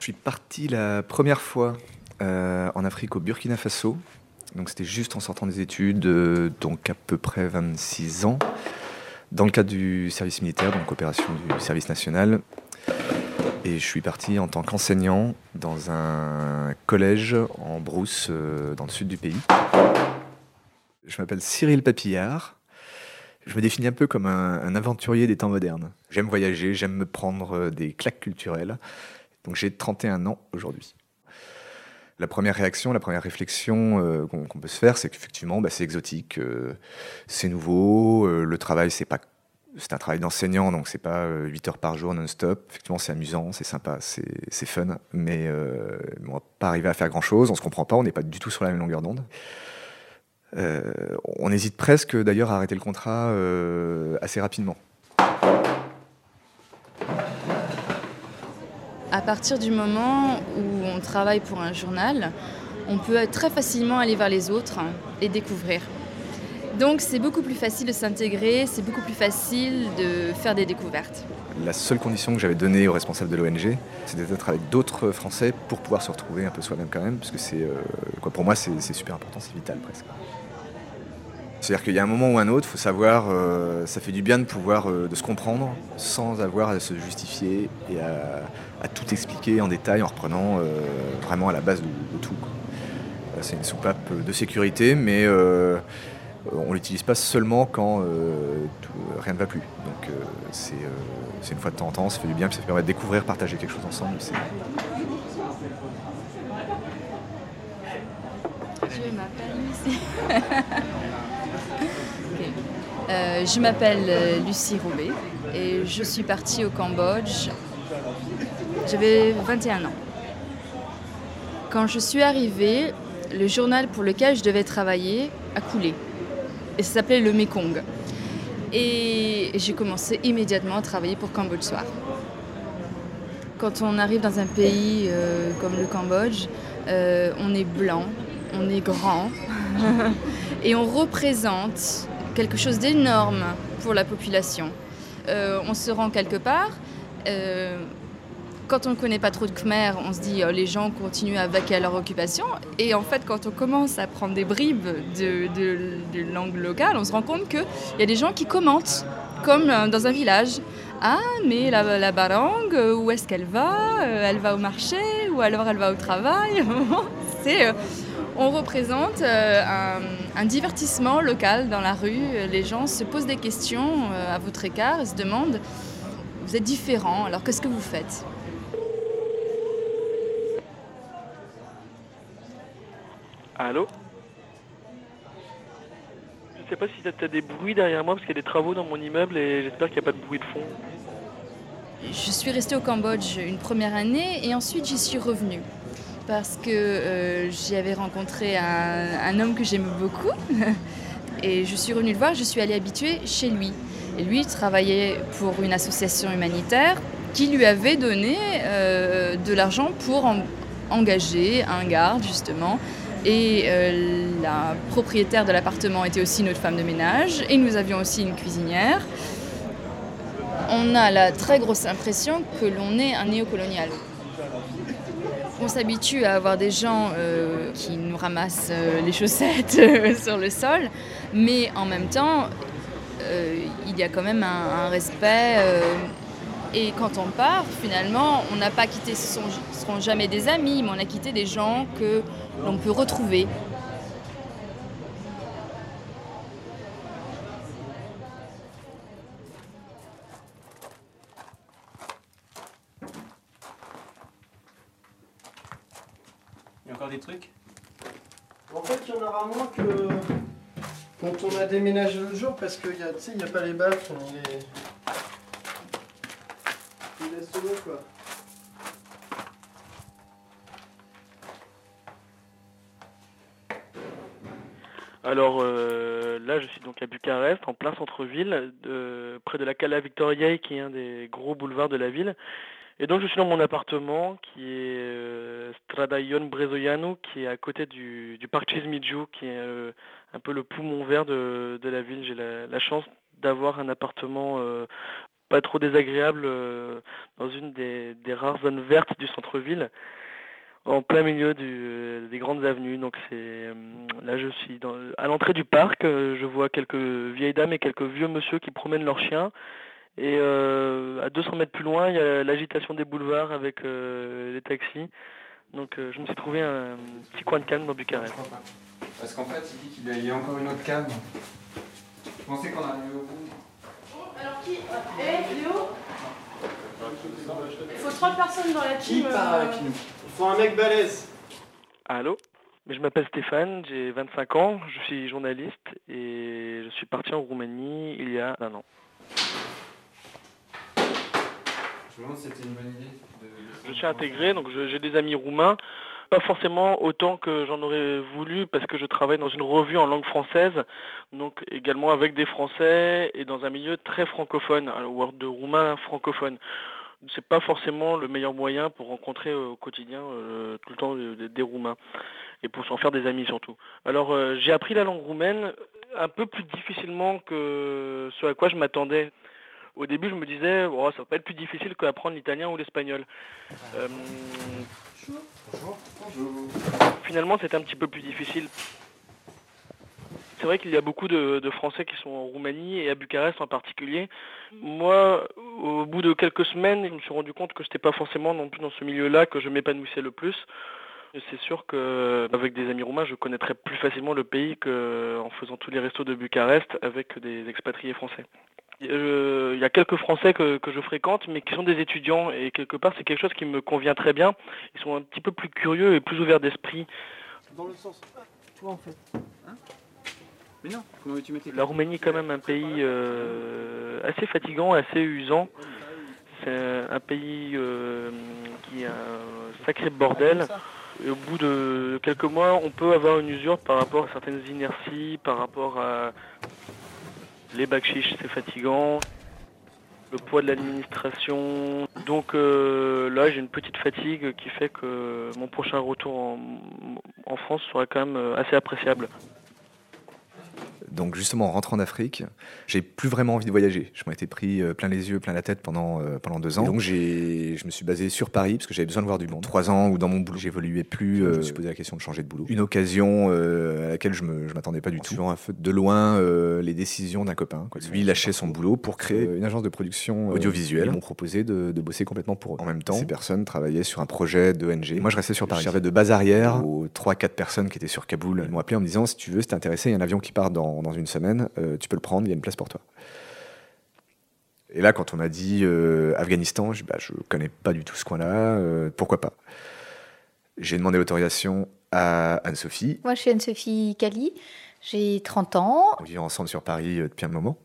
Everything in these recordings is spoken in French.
Je suis parti la première fois euh, en Afrique au Burkina Faso. Donc c'était juste en sortant des études, euh, donc à peu près 26 ans, dans le cadre du service militaire, donc opération du service national. Et je suis parti en tant qu'enseignant dans un collège en brousse euh, dans le sud du pays. Je m'appelle Cyril Papillard. Je me définis un peu comme un, un aventurier des temps modernes. J'aime voyager, j'aime me prendre des claques culturelles. Donc j'ai 31 ans aujourd'hui. La première réaction, la première réflexion euh, qu'on peut se faire, c'est qu'effectivement, bah, c'est exotique, euh, c'est nouveau, euh, le travail, c'est pas c'est un travail d'enseignant, donc c'est pas 8 heures par jour non-stop. Effectivement, c'est amusant, c'est sympa, c'est fun, mais on va pas arriver à faire grand-chose, on se comprend pas, on n'est pas du tout sur la même longueur d'onde. on hésite presque d'ailleurs à arrêter le contrat assez rapidement. À partir du moment où on travaille pour un journal, on peut très facilement aller vers les autres et découvrir. Donc c'est beaucoup plus facile de s'intégrer, c'est beaucoup plus facile de faire des découvertes. La seule condition que j'avais donnée aux responsables de l'ONG, c'était d'être avec d'autres Français pour pouvoir se retrouver un peu soi-même quand même, parce que c'est, euh, pour moi c'est super important, c'est vital presque. C'est-à-dire qu'il y a un moment ou un autre, il faut savoir, euh, ça fait du bien de pouvoir euh, de se comprendre sans avoir à se justifier et à, tout expliquer en détail en reprenant euh, vraiment à la base de, tout. C'est une soupape de sécurité, mais on ne l'utilise pas seulement quand rien ne va plus. Donc c'est une fois de temps en temps, ça fait du bien, puis ça permet de découvrir, partager quelque chose ensemble. Je m'appelle Lucie. Euh, je m'appelle euh, Lucie Roubaix et je suis partie au Cambodge. J'avais 21 ans. Quand je suis arrivée, le journal pour lequel je devais travailler a coulé. Et ça s'appelait le Mekong. Et j'ai commencé immédiatement à travailler pour Cambodge Soir. Quand on arrive dans un pays euh, comme le Cambodge, on est blanc, on est grand et on représente quelque chose d'énorme pour la population. Euh, on se rend quelque part. Euh, quand on ne connaît pas trop de Khmer, on se dit euh, les gens continuent à vaquer à leur occupation. Et en fait, quand on commence à prendre des bribes de, langue locale, on se rend compte qu'il y a des gens qui commentent, comme dans un village. Ah, mais la, la barang, où est-ce qu'elle va? Elle va au marché? Ou alors elle va au travail? C'est on représente euh, un, divertissement local dans la rue. Les gens se posent des questions euh, à votre écart et se demandent, vous êtes différent, alors qu'est-ce que vous faites? Allô? Je ne sais pas si tu as des bruits derrière moi parce qu'il y a des travaux dans mon immeuble et j'espère qu'il n'y a pas de bruit de fond. Je suis restée au Cambodge une première année et ensuite j'y suis revenue parce que euh, j'y avais rencontré un, homme que j'aime beaucoup. Et je suis revenue le voir, je suis allée habituer chez lui. Et lui travaillait pour une association humanitaire qui lui avait donné euh, de l'argent pour engager un garde, justement. Et euh, la propriétaire de l'appartement était aussi notre femme de ménage. Et nous avions aussi une cuisinière. On a la très grosse impression que l'on est un néocolonial. On s'habitue à avoir des gens euh, qui nous ramassent euh, les chaussettes euh, sur le sol, mais en même temps, il y a quand même un, respect. et quand on part, finalement, on n'a pas quitté, ce ne seront jamais des amis, mais on a quitté des gens que l'on peut retrouver des trucs? En fait, il y en aura moins que quand on a déménagé l'autre jour parce qu'il n'y a, y a pas les baffes, on les. Il laisse l'eau quoi. Alors euh, là, je suis donc à Bucarest, en plein centre-ville, près de la Cala Victoriei, qui est un des gros boulevards de la ville. Et donc je suis dans mon appartement qui est euh, Strada Brezoiano, qui est à côté du, parc Cismidju, qui est euh, un peu le poumon vert de, la ville. J'ai la, chance d'avoir un appartement euh, pas trop désagréable dans une des, rares zones vertes du centre-ville, en plein milieu des grandes avenues. Donc c'est là je suis dans, à l'entrée du parc, je vois quelques vieilles dames et quelques vieux monsieur qui promènent leurs chiens. Et à 200 mètres plus loin, il y a l'agitation des boulevards avec les taxis. Donc je me suis trouvé un petit coin de calme dans Bucarest. Parce qu'en fait, il dit qu'il y a encore une autre cave. Je pensais qu'on arrivait au bout. Alors qui Eh, Léo Il faut 30 personnes dans la team. Qui part avec nous Il faut un mec balèze. Allô mais je m'appelle Stéphane, j'ai 25 ans, je suis journaliste et je suis parti en Roumanie il y a un an. Je Je suis intégré, donc j'ai des amis roumains pas forcément autant que j'en aurais voulu parce que je travaille dans une revue en langue française, donc également avec des Français et dans un milieu très francophone, ou de roumains francophones. C'est pas forcément le meilleur moyen pour rencontrer au quotidien euh, tout le temps des, Roumains et pour s'en faire des amis surtout. Alors euh, j'ai appris la langue roumaine un peu plus difficilement que ce à quoi je m'attendais. Au début, je me disais, oh, ça va pas être plus difficile qu'apprendre l'italien ou l'espagnol. Euh, Finalement, c'est un petit peu plus difficile. C'est vrai qu'il y a beaucoup de, Français qui sont en Roumanie et à Bucarest en particulier. Moi, au bout de quelques semaines, je me suis rendu compte que ce n'était pas forcément non plus dans ce milieu-là que je m'épanouissais le plus. C'est sûr qu'avec des amis roumains, je connaîtrais plus facilement le pays qu'en faisant tous les restos de Bucarest avec des expatriés français. Euh, il y a quelques Français que, je fréquente, mais qui sont des étudiants, et quelque part c'est quelque chose qui me convient très bien. Ils sont un petit peu plus curieux et plus ouverts d'esprit. Dans le sens, toi en fait. Hein mais non, comment tu mettre La Roumanie est quand même un pays euh, assez fatigant, assez usant. C'est un pays euh, qui est un sacré bordel. Et au bout de quelques mois, on peut avoir une usure par rapport à certaines inerties, par rapport à les bacs c'est fatigant. Le poids de l'administration. Donc euh, là, j'ai une petite fatigue qui fait que mon prochain retour en, en France sera quand même euh, assez appréciable. Donc justement, en rentrant en Afrique, j'ai plus vraiment envie de voyager. Je m'étais pris euh, plein les yeux, plein la tête pendant, euh, pendant deux ans. donc je me suis basé sur Paris parce que j'avais besoin de voir du monde. Trois ans où dans mon boulot, j'évoluais plus. je me euh, suis posé la question de changer de boulot. Une occasion à laquelle je ne m'attendais pas du tout. Suivant un peu de loin les décisions d'un copain. Quoi. Lui lâchait son boulot pour créer une agence de production audiovisuelle. Ils m'ont proposé de, bosser complètement pour eux. En même temps, ces personnes travaillaient sur un projet d'ONG. Moi, je restais sur Paris. Je servais de base arrière aux trois, quatre personnes qui étaient sur Kaboul. Ils m'ont appelé en me disant si tu veux, si t'es intéressé, il y a un avion qui part dans dans, une semaine, euh, tu peux le prendre, il y a une place pour toi. Et là, quand on m'a dit euh, Afghanistan, je, bah, je connais pas du tout ce coin-là, euh, pourquoi pas? J'ai demandé l'autorisation à Anne-Sophie. Moi, je suis Anne-Sophie Cali, j'ai 30 ans. On vit ensemble sur Paris depuis un moment.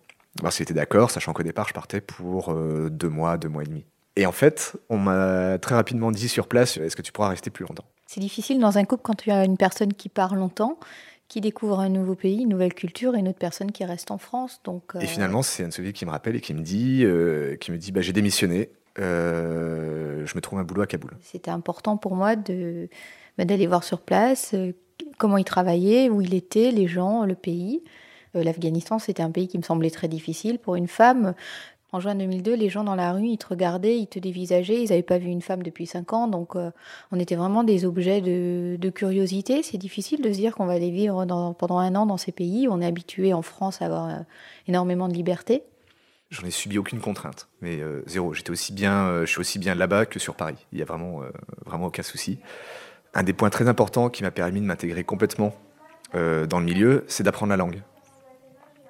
Si était d'accord, sachant qu'au départ, je partais pour deux mois, deux mois et demi. Et en fait, on m'a très rapidement dit sur place, est-ce que tu pourras rester plus longtemps? C'est difficile dans un couple quand tu as une personne qui part longtemps qui découvre un nouveau pays, une nouvelle culture et une autre personne qui reste en France. Donc, Et euh, finalement, c'est Anne-Sophie qui me rappelle et qui me dit, euh, qui me dit bah, j'ai démissionné, euh, je me trouve un boulot à Kaboul. C'était important pour moi de, bah, d'aller voir sur place comment il travaillait, où il était, les gens, le pays. L'Afghanistan, c'était un pays qui me semblait très difficile pour une femme. En juin 2002, les gens dans la rue, ils te regardaient, ils te dévisageaient, ils n'avaient pas vu une femme depuis cinq ans, donc euh, on était vraiment des objets de, curiosité. C'est difficile de se dire qu'on va aller vivre pendant un an dans ces pays. On est habitué en France à avoir euh, énormément de liberté. J'en ai subi aucune contrainte, mais euh, zéro. J'étais aussi bien, je suis aussi bien là-bas que sur Paris. Il y a vraiment, vraiment aucun souci. Un des points très importants qui m'a permis de m'intégrer complètement dans le milieu, c'est d'apprendre la langue.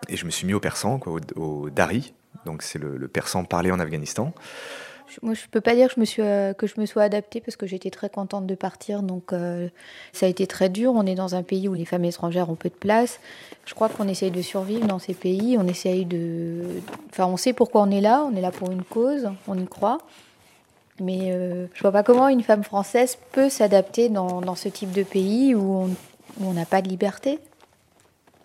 Et je me suis mis au persan, au, au dari, donc c'est le, persan parlé en Afghanistan. Moi, je ne peux pas dire que je, me suis, euh, sois adaptée parce que j'étais très contente de partir. Donc, euh, ça a été très dur. On est dans un pays où les femmes étrangères ont peu de place. Je crois qu'on essaye de survivre dans ces pays. On essaye de. Enfin, on sait pourquoi on est là. On est là pour une cause. On y croit. Mais euh, je ne vois pas comment une femme française peut s'adapter dans, ce type de pays où on n'a pas de liberté.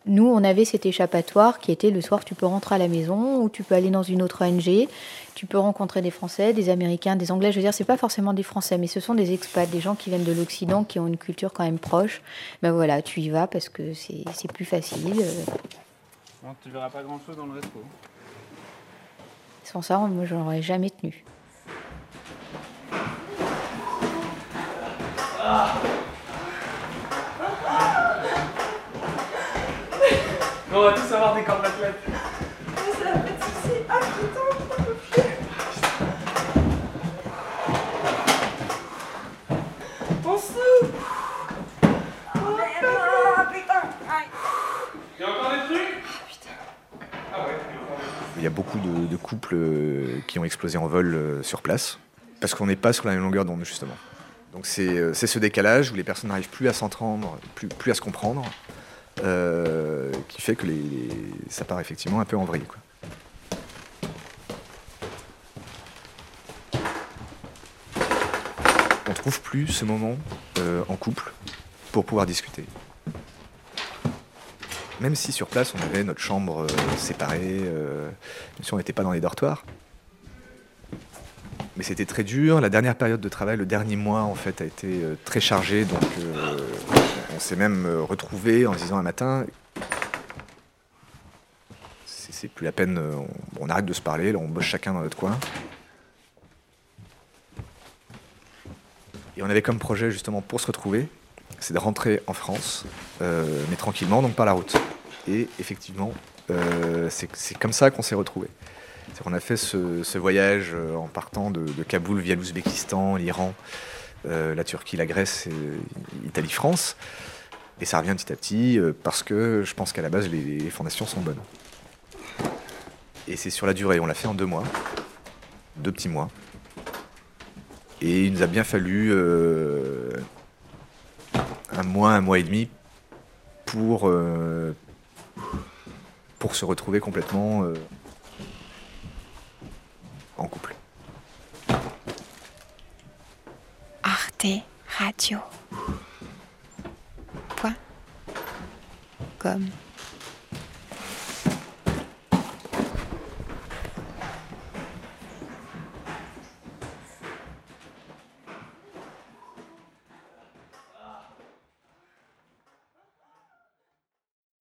Nous, on avait cet échappatoire qui était le soir, tu peux rentrer à la maison ou tu peux aller dans une autre ONG, tu peux rencontrer des Français, des Américains, des Anglais. Je veux dire, c'est pas forcément des Français, mais ce sont des expats, des gens qui viennent de l'Occident, qui ont une culture quand même proche. Ben voilà, tu y vas parce que c'est plus facile. tu verras pas grand-chose dans le resto. Sans ça, moi, je n'aurais jamais tenu. On va tous avoir des cordes d'athlète. Ça va pas de soucis. Ah putain, on peut plus. On souffle. Oh putain. Il y a encore des trucs Il y a beaucoup de, de couples euh, qui ont explosé en vol euh, sur place, parce qu'on n'est pas sur la même longueur d'onde, justement. Donc c'est euh, c'est ce décalage où les personnes n'arrivent plus à s'entendre, plus, plus à se comprendre, euh, qui fait que ça part effectivement un peu en vrille. quoi. On trouve plus ce moment euh, en couple pour pouvoir discuter. Même si sur place on avait notre chambre euh, séparée, euh, sûr on n'était pas dans les dortoirs. Mais c'était très dur. La dernière période de travail, le dernier mois en fait, a été très chargé. Donc on s'est même euh, retrouvé en se disant un matin, c'est plus la peine, euh, on, on arrête de se parler, là, on bosse chacun dans notre coin. Et on avait comme projet justement pour se retrouver, c'est de rentrer en France, euh, mais tranquillement, donc par la route. Et effectivement, c'est comme ça qu'on s'est retrouvés. Qu'on a fait ce, voyage en partant de, Kaboul via l'Ouzbékistan, l'Iran, la Turquie, la Grèce, Italie, France. Et ça revient petit à petit euh, parce que je pense qu'à la base, les, fondations sont bonnes. Et c'est sur la durée. On l'a fait en deux mois, deux petits mois. Et il nous a bien fallu euh, un mois, un mois et demi pour, euh, pour se retrouver complètement en couple. Arte Radio. пока.